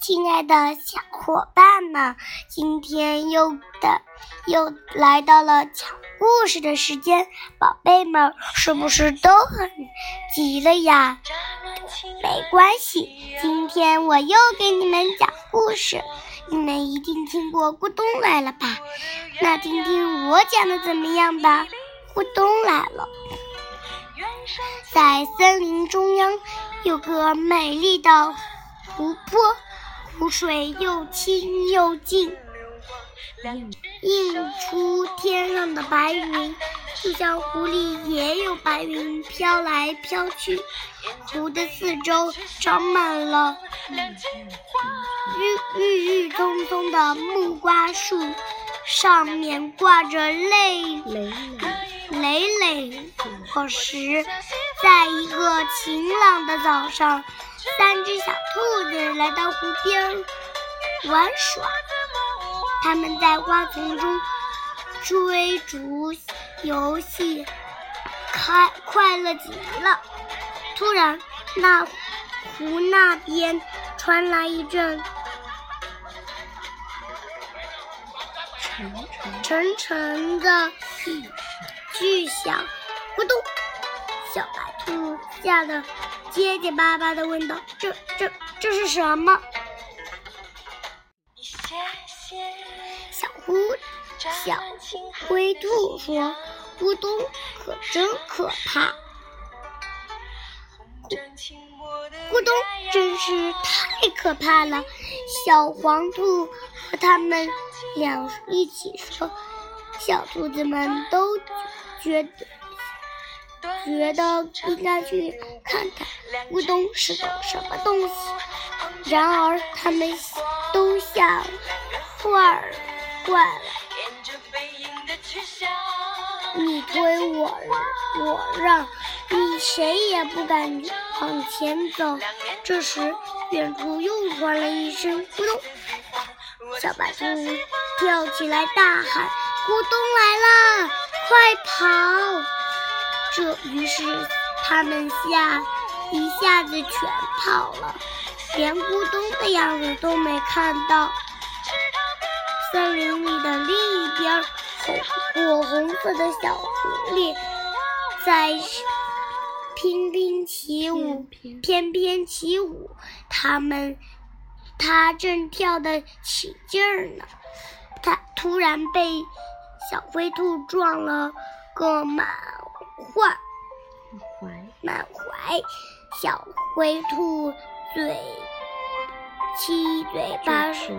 亲爱的小伙伴们，今天又的又来到了讲故事的时间，宝贝们是不是都很急了呀？没关系，今天我又给你们讲故事，你们一定听过咕咚来了吧？那听听我讲的怎么样吧？咕咚来了，在森林中央有个美丽的湖泊。湖水又清又静，映出天上的白云，就像湖里也有白云飘来飘去。湖的四周长满了郁郁郁葱葱的木瓜树，上面挂着累累累累果实。在一个晴朗的早上。三只小兔子来到湖边玩耍，他们在花丛中追逐游戏，开快乐极了。突然，那湖那边传来一阵沉沉的巨响，咕咚！小白兔吓得。结结巴巴的问道：“这、这、这是什么？”小狐、小灰兔说：“咕咚，可真可怕！咕咚，真是太可怕了。”小黄兔和他们俩一起说：“小兔子们都觉得。”觉得应该去看看咕咚是个什么东西，然而他们都吓坏坏了。你推我我让，你谁也不敢往前走。这时，远处又传来一声咕咚，小白兔跳起来大喊：“咕咚来了，快跑！”这于是，他们下一下子全跑了，连咕咚的样子都没看到。森林里的另一边，红火红色的小狐狸在翩翩起舞，翩翩起舞。他们，它正跳得起劲儿呢。它突然被小灰兔撞了个满。换满怀，小灰兔嘴七嘴八舌，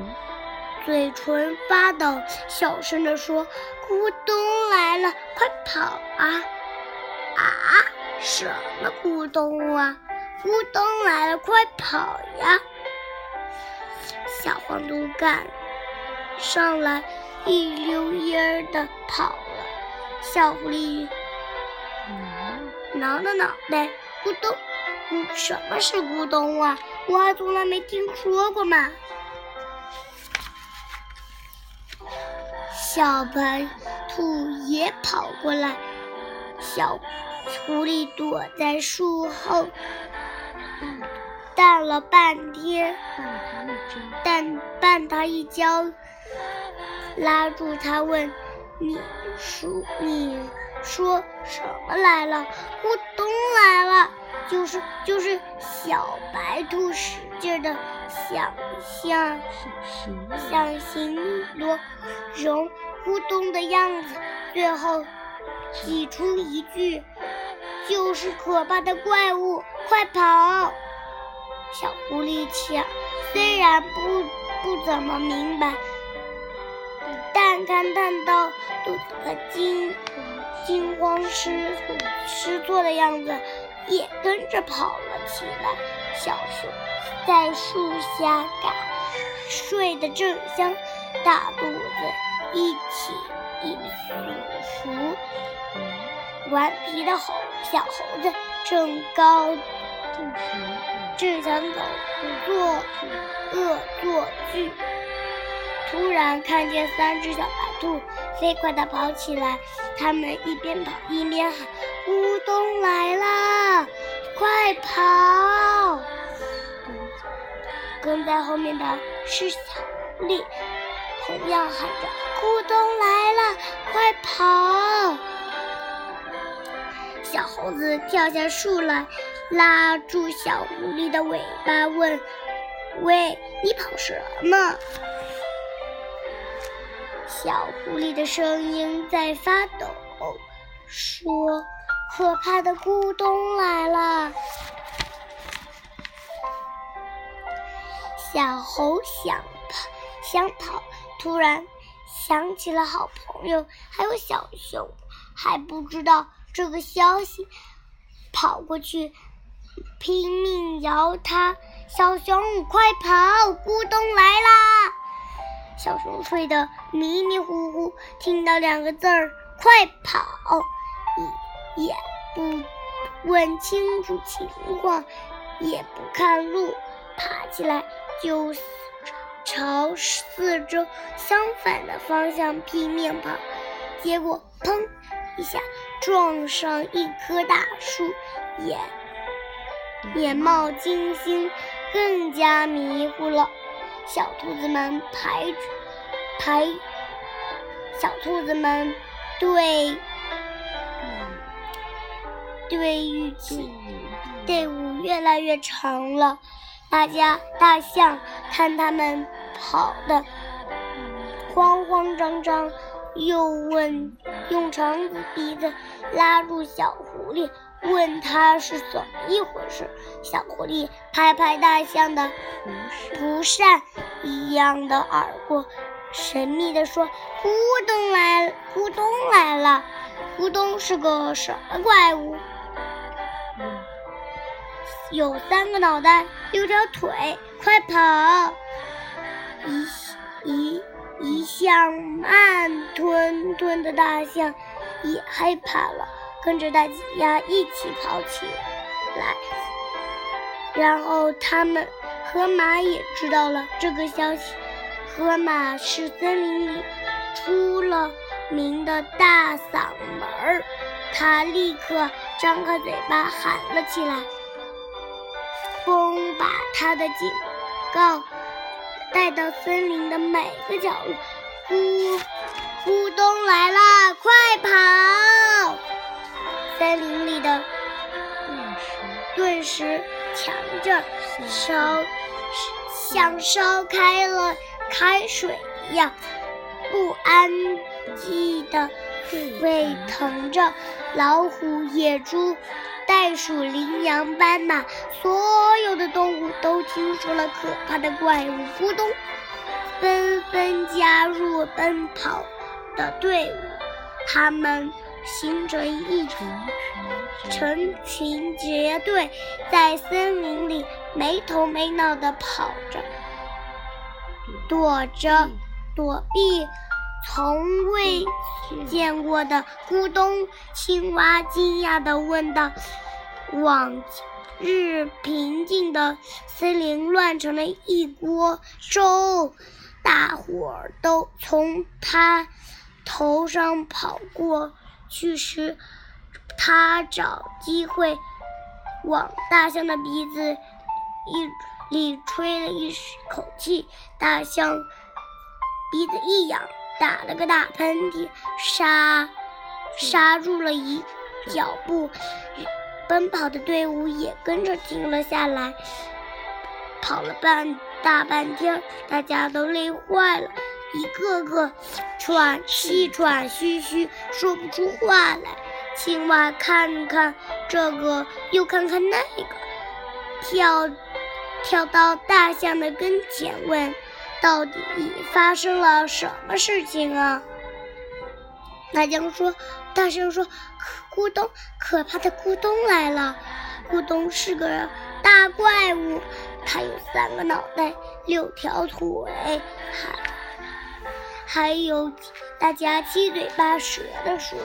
嘴唇发抖，小声地说：“咕咚来了，快跑啊！”啊，什么咕咚啊？咕咚来了，快跑呀！小黄兔赶上来，一溜烟儿的跑了。小狐狸。挠挠脑袋，咕咚，咕，什么是咕咚啊？我还从来没听说过嘛。小白兔也跑过来，小狐狸躲在树后，瞪了半天，但绊他一跤，拉住他问：“你说你？”说什么来了？咕咚来了，就是就是小白兔使劲的想象想形容咕咚的样子，最后挤出一句：“就是可怕的怪物，快跑！”小狐狸强虽然不不怎么明白，但看看到肚子的惊。惊慌失失措的样子，也跟着跑了起来。小熊在树下嘎睡得正香，大肚子一起一熟顽皮的猴小猴子正高正想走做恶作剧，突然看见三只小白兔。飞快地跑起来，他们一边跑一边喊：“咕咚来了，快跑！”跟在后面的是小狐狸，同样喊着：“咕咚来了，快跑！”小猴子跳下树来，拉住小狐狸的尾巴，问：“喂，你跑什么？”小狐狸的声音在发抖，说：“可怕的咕咚来了！”小猴想跑，想跑，突然想起了好朋友，还有小熊，还不知道这个消息，跑过去拼命摇它。小熊，快跑！咕咚来啦！小熊睡得迷迷糊糊，听到两个字儿“快跑”，也也不问清楚情况，也不看路，爬起来。就朝四周相反的方向拼命跑，结果砰一下撞上一棵大树，眼眼冒金星，更加迷糊了。小兔子们排排，小兔子们队队伍队伍越来越长了。大家大象看他们跑的慌慌张张，又问用长鼻子拉住小狐狸，问他是怎么一回事。小狐狸拍拍大象的蒲扇一样的耳朵，神秘地说：“咕咚来，咕咚来了，咕咚是个什么怪物？”有三个脑袋，六条腿，快跑！一一一向慢吞吞的大象也害怕了，跟着大家一起跑起来。然后他们河马也知道了这个消息。河马是森林里出了名的大嗓门儿，他立刻张开嘴巴喊了起来。风把他的警告带到森林的每个角落。咕咕咚来啦，快跑！森林里的顿时强着烧，像烧开了开水一样不安逸的沸腾着。老虎、野猪。袋鼠、羚羊、斑马，所有的动物都听说了可怕的怪物咕咚，纷纷加入奔跑的队伍。他们形成一成群结队，在森林里没头没脑地跑着，躲着躲避从未见过的咕咚。青蛙惊讶地问道。往日平静的森林乱成了一锅粥，大伙儿都从他头上跑过去时，他找机会往大象的鼻子一里吹了一口气，大象鼻子一痒，打了个大喷嚏，刹刹住了一脚步。奔跑的队伍也跟着停了下来，跑了半大半天，大家都累坏了，一个个喘气喘吁吁，说不出话来。青蛙看看这个，又看看那个，跳跳到大象的跟前，问：“到底发生了什么事情啊？”大象说：“大象说，咕咚，可怕的咕咚来了！咕咚是个大怪物，它有三个脑袋，六条腿，还还有大家七嘴八舌的说。”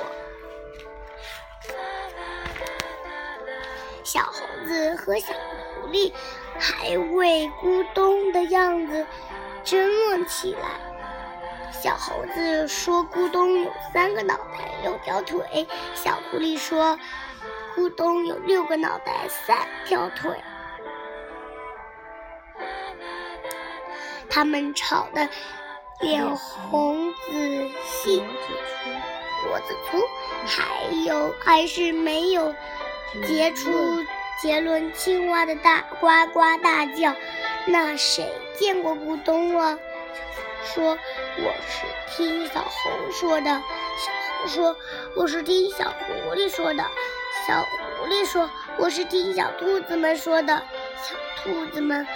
小猴子和小狐狸还为咕咚的样子争论起来。小猴子说：“咕咚有三个脑袋，六条腿。”小狐狸说：“咕咚有六个脑袋，三条腿。”他们吵得脸红仔细，脖子粗，还有还是没有结出结论。青蛙的大呱呱大叫，那谁见过咕咚啊？说我是听小猴说的。小猴说我是听小狐狸说的。小狐狸说我是听小兔子们说的。小兔子们。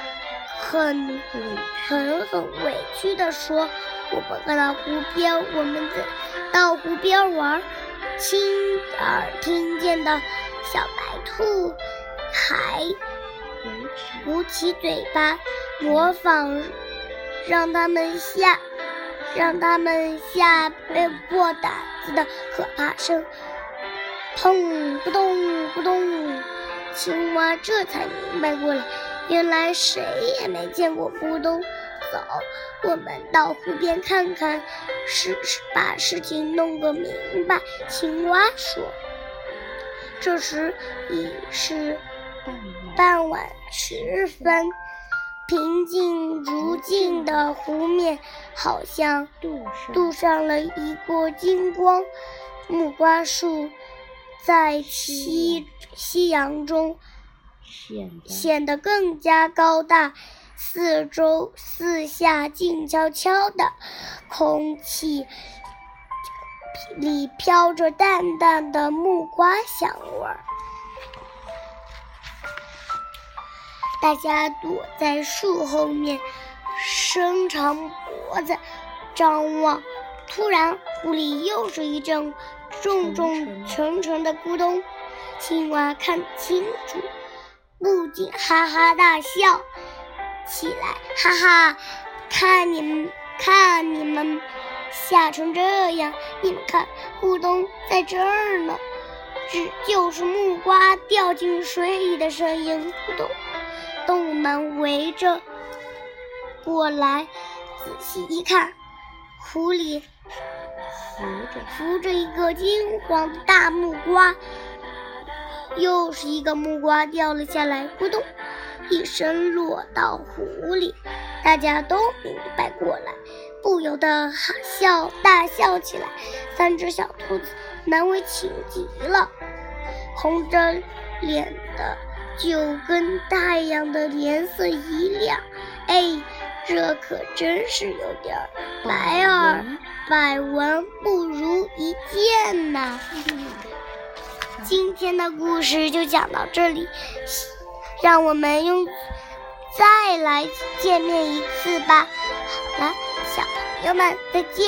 很很很委屈地说：“我们到湖边，我们在到湖边玩，亲耳听见的小白兔还鼓起嘴巴模仿，让他们吓让他们吓被破胆子的可怕声，砰扑通扑通，青蛙这才明白过来。”原来谁也没见过咕咚。走，我们到湖边看看，事把事情弄个明白。青蛙说。这时已是傍晚时分，平静如镜的湖面好像镀上了一过金光。木瓜树在夕夕阳中。显得更加高大，四周四下静悄悄的，空气里飘着淡淡的木瓜香味儿。大家躲在树后面，伸长脖子张望。突然，湖里又是一阵重重沉沉的咕咚，青蛙看清楚。不禁哈哈大笑起来，哈哈！看你们，看你们吓成这样！你们看，咕咚在这儿呢，只就是木瓜掉进水里的声音。咕咚，动物们围着过来，仔细一看，湖里浮着浮着一个金黄的大木瓜。又是一个木瓜掉了下来，咕咚一声落到湖里，大家都明白过来，不由得哈笑大笑起来。三只小兔子难为情极了，红着脸的就跟太阳的颜色一亮。哎，这可真是有点百耳百闻不如一见呐！今天的故事就讲到这里，让我们用再来见面一次吧。好了，小朋友们再见。